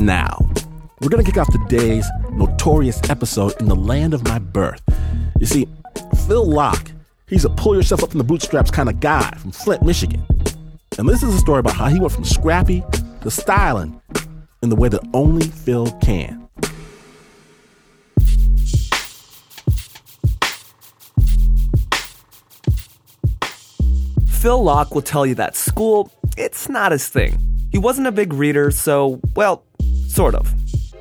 now. We're going to kick off today's notorious episode in the land of my birth. You see, Phil Locke, he's a pull yourself up from the bootstraps kind of guy from Flint, Michigan. And this is a story about how he went from scrappy to styling in the way that only Phil can. Phil Locke will tell you that school, it's not his thing. He wasn't a big reader, so, well, sort of.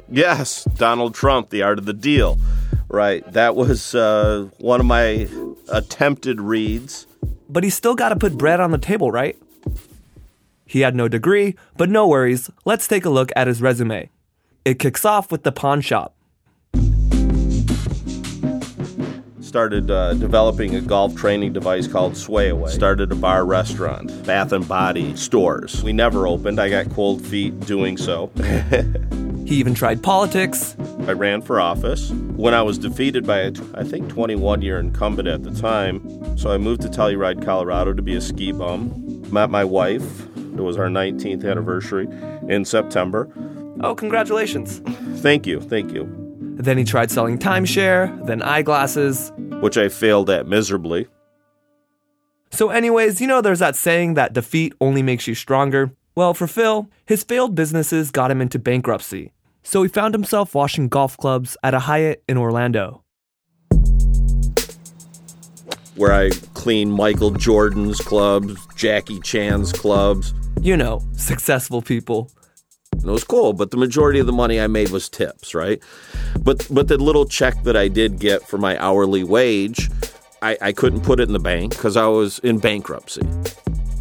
Yes, Donald Trump, The Art of the Deal. Right. That was uh, one of my attempted reads. But he still got to put bread on the table, right? He had no degree, but no worries. Let's take a look at his resume. It kicks off with the pawn shop. Started uh, developing a golf training device called Sway Away. Started a bar restaurant, Bath and Body stores. We never opened. I got cold feet doing so. he even tried politics. I ran for office when I was defeated by a, I think, 21 year incumbent at the time. So I moved to Telluride, Colorado to be a ski bum. Met my wife. It was our 19th anniversary in September. Oh, congratulations. Thank you. Thank you. Then he tried selling timeshare, then eyeglasses. Which I failed at miserably. So, anyways, you know there's that saying that defeat only makes you stronger? Well, for Phil, his failed businesses got him into bankruptcy. So he found himself washing golf clubs at a Hyatt in Orlando. Where I clean Michael Jordan's clubs, Jackie Chan's clubs. You know, successful people. And it was cool, but the majority of the money I made was tips, right? But but the little check that I did get for my hourly wage, I, I couldn't put it in the bank because I was in bankruptcy.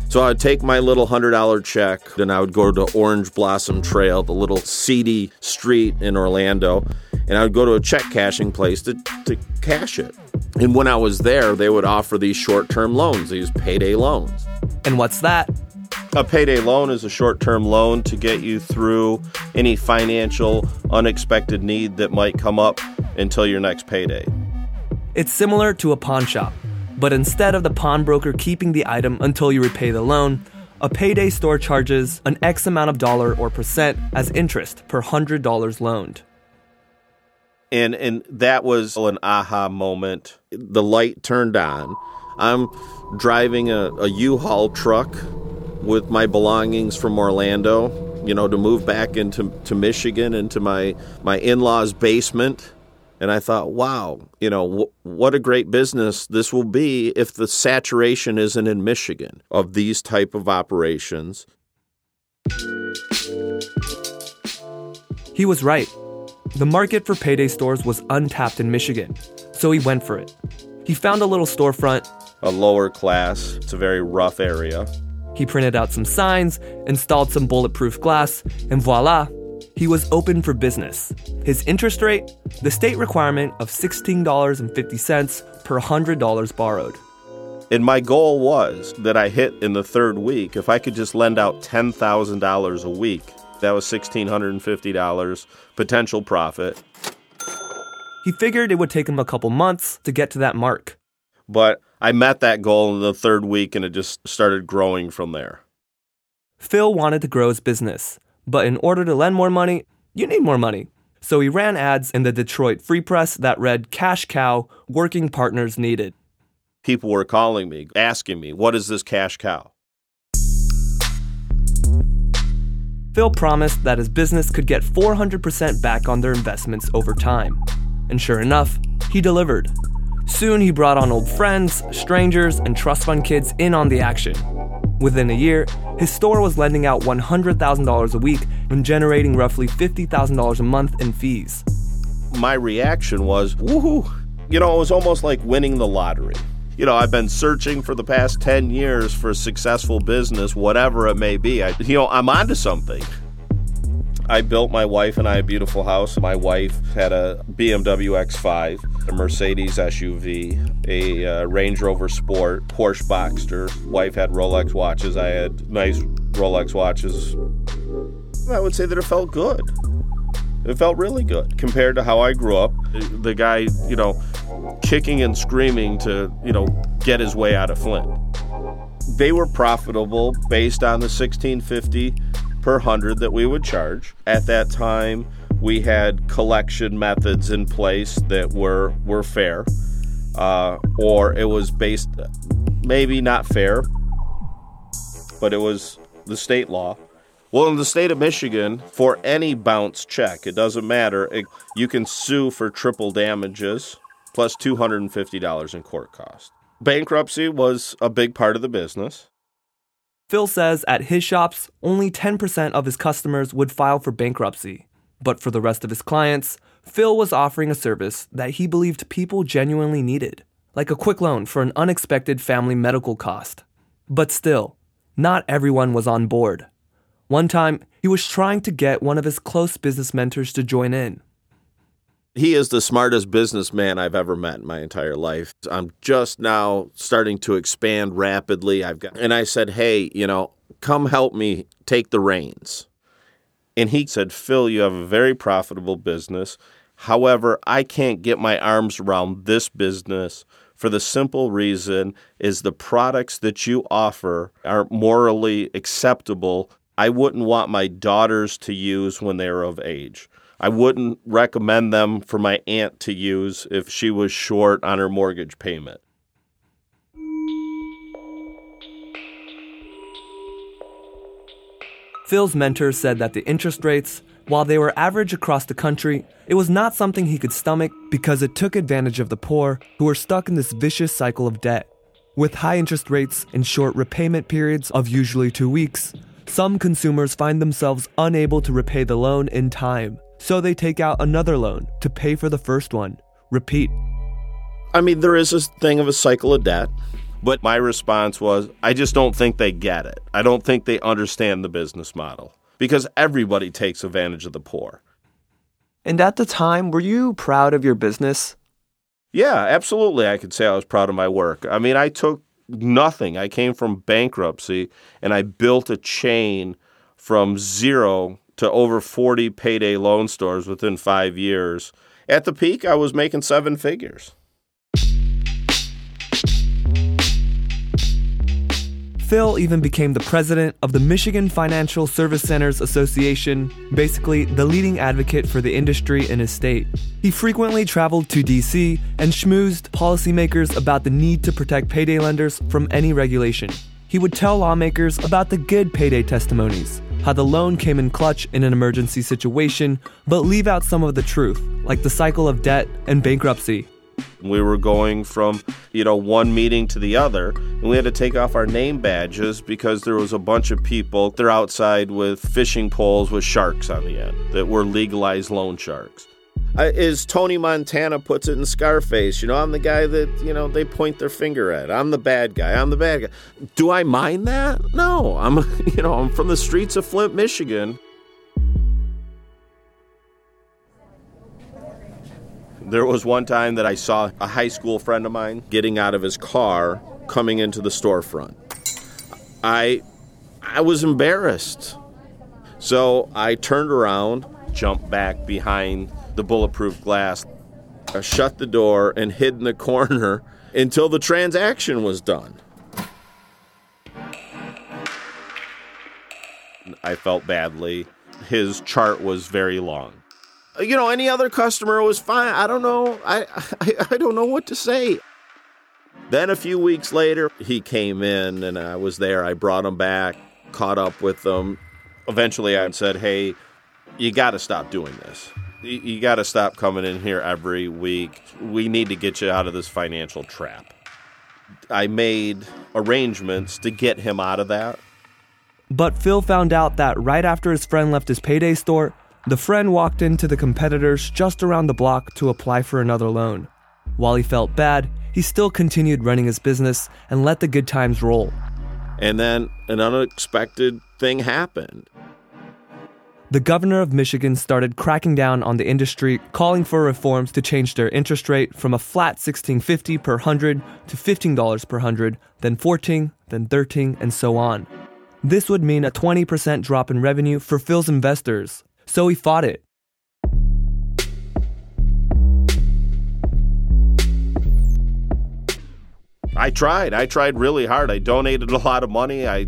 So I'd take my little hundred dollar check, and I would go to Orange Blossom Trail, the little seedy street in Orlando, and I would go to a check cashing place to, to cash it. And when I was there, they would offer these short term loans, these payday loans. And what's that? A payday loan is a short term loan to get you through any financial unexpected need that might come up until your next payday. It's similar to a pawn shop, but instead of the pawnbroker keeping the item until you repay the loan, a payday store charges an X amount of dollar or percent as interest per hundred dollars loaned. And and that was an aha moment. The light turned on. I'm driving a a U-Haul truck with my belongings from Orlando, you know, to move back into to Michigan into my my in-laws' basement. And I thought, wow, you know, w- what a great business this will be if the saturation isn't in Michigan of these type of operations. He was right. The market for payday stores was untapped in Michigan, so he went for it. He found a little storefront, a lower class, it's a very rough area. He printed out some signs, installed some bulletproof glass, and voila, he was open for business. His interest rate, the state requirement of $16.50 per $100 borrowed. And my goal was that I hit in the third week. If I could just lend out $10,000 a week, that was $1,650 potential profit. He figured it would take him a couple months to get to that mark. But I met that goal in the third week and it just started growing from there. Phil wanted to grow his business, but in order to lend more money, you need more money. So he ran ads in the Detroit Free Press that read Cash Cow, working partners needed. People were calling me, asking me, what is this cash cow? Phil promised that his business could get 400% back on their investments over time. And sure enough, he delivered. Soon he brought on old friends, strangers, and trust fund kids in on the action. Within a year, his store was lending out $100,000 a week and generating roughly $50,000 a month in fees. My reaction was, woohoo! You know, it was almost like winning the lottery. You know, I've been searching for the past 10 years for a successful business, whatever it may be. I, you know, I'm onto something. I built my wife and I a beautiful house. My wife had a BMW X5, a Mercedes SUV, a uh, Range Rover Sport, Porsche Boxster. Wife had Rolex watches. I had nice Rolex watches. I would say that it felt good. It felt really good compared to how I grew up. The guy, you know, kicking and screaming to, you know, get his way out of Flint. They were profitable based on the 1650 per hundred that we would charge. At that time, we had collection methods in place that were were fair, uh, or it was based maybe not fair, but it was the state law. Well, in the state of Michigan, for any bounce check, it doesn't matter. It, you can sue for triple damages $250 in court costs. Bankruptcy was a big part of the business. Phil says at his shops, only 10% of his customers would file for bankruptcy. But for the rest of his clients, Phil was offering a service that he believed people genuinely needed, like a quick loan for an unexpected family medical cost. But still, not everyone was on board. One time, he was trying to get one of his close business mentors to join in. He is the smartest businessman I've ever met in my entire life. I'm just now starting to expand rapidly. I've got and I said, "Hey, you know, come help me take the reins." And he said, "Phil, you have a very profitable business. However, I can't get my arms around this business for the simple reason is the products that you offer aren't morally acceptable. I wouldn't want my daughters to use when they're of age. I wouldn't recommend them for my aunt to use if she was short on her mortgage payment. Phil's mentor said that the interest rates, while they were average across the country, it was not something he could stomach because it took advantage of the poor who were stuck in this vicious cycle of debt. With high interest rates and short repayment periods of usually two weeks, some consumers find themselves unable to repay the loan in time, so they take out another loan to pay for the first one. Repeat. I mean, there is this thing of a cycle of debt, but my response was I just don't think they get it. I don't think they understand the business model because everybody takes advantage of the poor. And at the time, were you proud of your business? Yeah, absolutely. I could say I was proud of my work. I mean, I took nothing. I came from bankruptcy and I built a chain from zero to over 40 payday loan stores within five years. At the peak, I was making seven figures. Phil even became the president of the Michigan Financial Service Centers Association, basically the leading advocate for the industry in his state. He frequently traveled to DC and schmoozed policymakers about the need to protect payday lenders from any regulation. He would tell lawmakers about the good payday testimonies, how the loan came in clutch in an emergency situation, but leave out some of the truth, like the cycle of debt and bankruptcy we were going from, you know, one meeting to the other, and we had to take off our name badges because there was a bunch of people. They're outside with fishing poles with sharks on the end that were legalized loan sharks. As Tony Montana puts it in Scarface, you know, I'm the guy that, you know, they point their finger at. I'm the bad guy. I'm the bad guy. Do I mind that? No. I'm, you know, I'm from the streets of Flint, Michigan. There was one time that I saw a high school friend of mine getting out of his car coming into the storefront. I I was embarrassed. So I turned around, jumped back behind the bulletproof glass, I shut the door and hid in the corner until the transaction was done. I felt badly. His chart was very long you know, any other customer was fine. I don't know. I, I, I don't know what to say. Then a few weeks later, he came in and I was there. I brought him back, caught up with him. Eventually, I said, Hey, you got to stop doing this. You, you got to stop coming in here every week. We need to get you out of this financial trap. I made arrangements to get him out of that. But Phil found out that right after his friend left his payday store, the friend walked into the competitors just around the block to apply for another loan. While he felt bad, he still continued running his business and let the good times roll. And then an unexpected thing happened. The governor of Michigan started cracking down on the industry, calling for reforms to change their interest rate from a flat $16.50 per hundred to $15 per hundred, then 14, then 13, and so on. This would mean a 20% drop in revenue for Phil's investors, so he fought it. I tried. I tried really hard. I donated a lot of money. I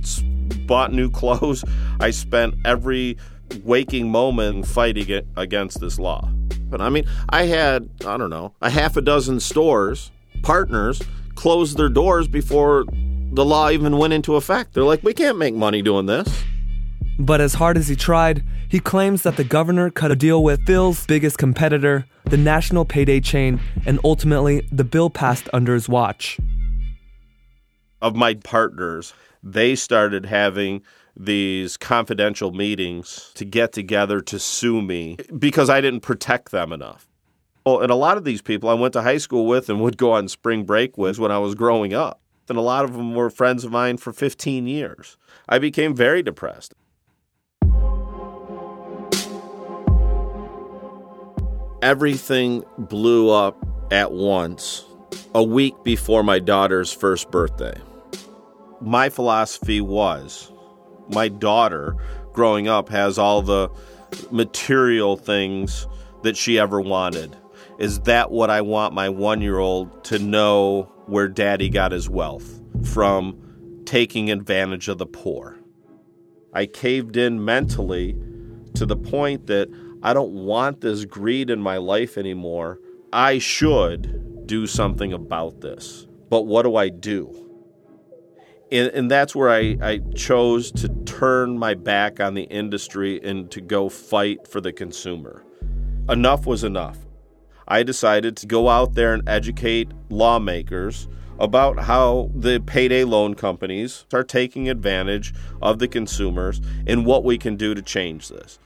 bought new clothes. I spent every waking moment fighting against this law. But I mean, I had, I don't know, a half a dozen stores, partners, close their doors before the law even went into effect. They're like, we can't make money doing this. But as hard as he tried, he claims that the governor cut a deal with Phil's biggest competitor, the national payday chain, and ultimately the bill passed under his watch. Of my partners, they started having these confidential meetings to get together to sue me because I didn't protect them enough. Well, and a lot of these people I went to high school with and would go on spring break with when I was growing up. And a lot of them were friends of mine for 15 years. I became very depressed. Everything blew up at once a week before my daughter's first birthday. My philosophy was my daughter growing up has all the material things that she ever wanted. Is that what I want my one year old to know where daddy got his wealth? From taking advantage of the poor. I caved in mentally to the point that I don't want this greed in my life anymore. I should do something about this. But what do I do? And, and that's where I, I chose to turn my back on the industry and to go fight for the consumer. Enough was enough. I decided to go out there and educate lawmakers about how the payday loan companies are taking advantage of the consumers and what we can do to change this.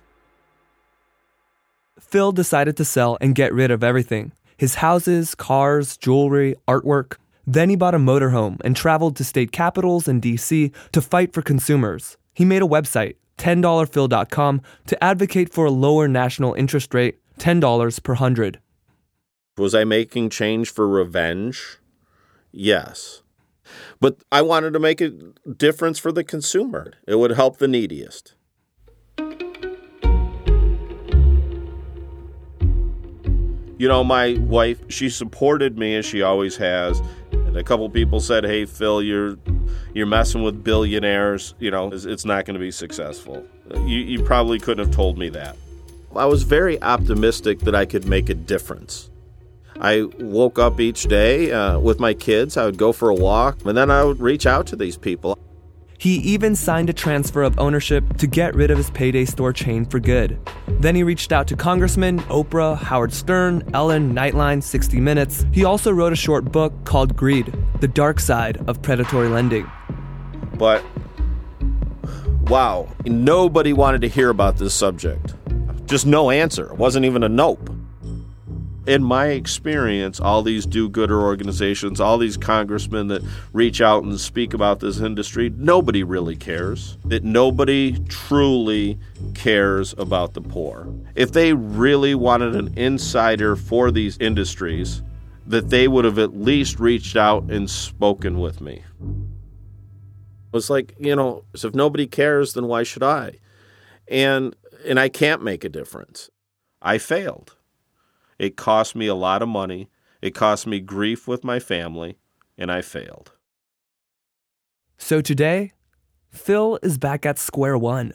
Phil decided to sell and get rid of everything his houses, cars, jewelry, artwork. Then he bought a motorhome and traveled to state capitals and DC to fight for consumers. He made a website, $10phil.com, to advocate for a lower national interest rate, $10 per hundred. Was I making change for revenge? Yes. But I wanted to make a difference for the consumer. It would help the neediest. You know, my wife, she supported me as she always has. And a couple people said, "Hey, Phil, you're you're messing with billionaires. You know, it's, it's not going to be successful." You, you probably couldn't have told me that. I was very optimistic that I could make a difference. I woke up each day uh, with my kids. I would go for a walk, and then I would reach out to these people. He even signed a transfer of ownership to get rid of his payday store chain for good. Then he reached out to Congressman, Oprah, Howard Stern, Ellen, Nightline, 60 Minutes. He also wrote a short book called Greed The Dark Side of Predatory Lending. But, wow, nobody wanted to hear about this subject. Just no answer. It wasn't even a nope in my experience, all these do gooder organizations, all these congressmen that reach out and speak about this industry, nobody really cares. That nobody truly cares about the poor. If they really wanted an insider for these industries, that they would have at least reached out and spoken with me. It's like, you know, so if nobody cares, then why should I? And and I can't make a difference. I failed. It cost me a lot of money. It cost me grief with my family, and I failed. So today, Phil is back at square one.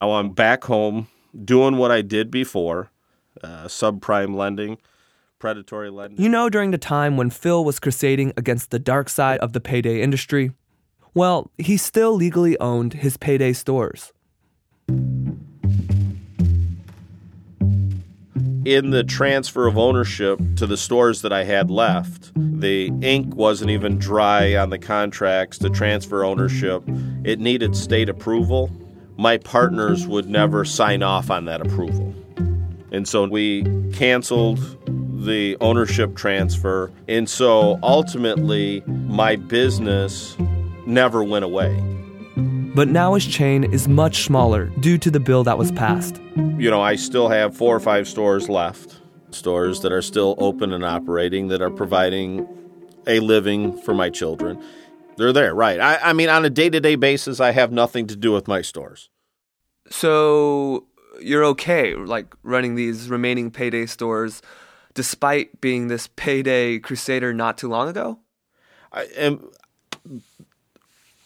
Now I'm back home doing what I did before uh, subprime lending, predatory lending. You know, during the time when Phil was crusading against the dark side of the payday industry, well, he still legally owned his payday stores. In the transfer of ownership to the stores that I had left, the ink wasn't even dry on the contracts to transfer ownership. It needed state approval. My partners would never sign off on that approval. And so we canceled the ownership transfer. And so ultimately, my business never went away. But now his chain is much smaller due to the bill that was passed. You know, I still have four or five stores left, stores that are still open and operating that are providing a living for my children. They're there, right. I, I mean, on a day to day basis, I have nothing to do with my stores. So you're okay, like running these remaining payday stores despite being this payday crusader not too long ago? I am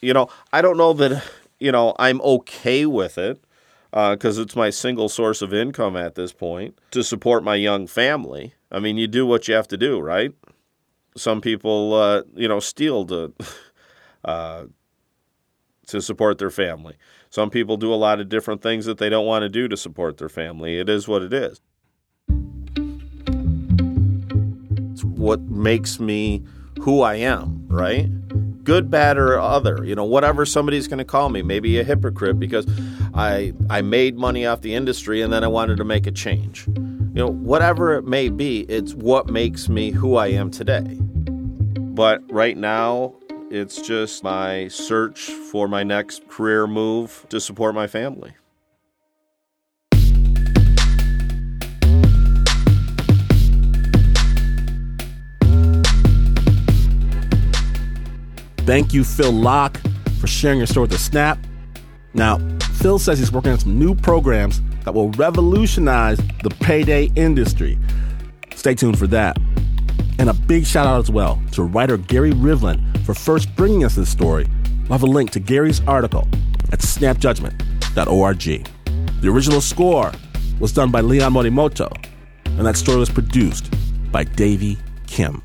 you know, I don't know that you know, I'm okay with it because uh, it's my single source of income at this point to support my young family. I mean, you do what you have to do, right? Some people, uh, you know, steal to uh, to support their family. Some people do a lot of different things that they don't want to do to support their family. It is what it is. It's what makes me who I am, right? Good, bad, or other. You know, whatever somebody's going to call me, maybe a hypocrite because I I made money off the industry and then I wanted to make a change. You know, whatever it may be, it's what makes me who I am today. But right now, it's just my search for my next career move to support my family. Thank you, Phil Locke, for sharing your story with Snap. Now, Phil says he's working on some new programs that will revolutionize the payday industry. Stay tuned for that. And a big shout out as well to writer Gary Rivlin for first bringing us this story. We'll have a link to Gary's article at snapjudgment.org. The original score was done by Leon Morimoto, and that story was produced by Davey Kim.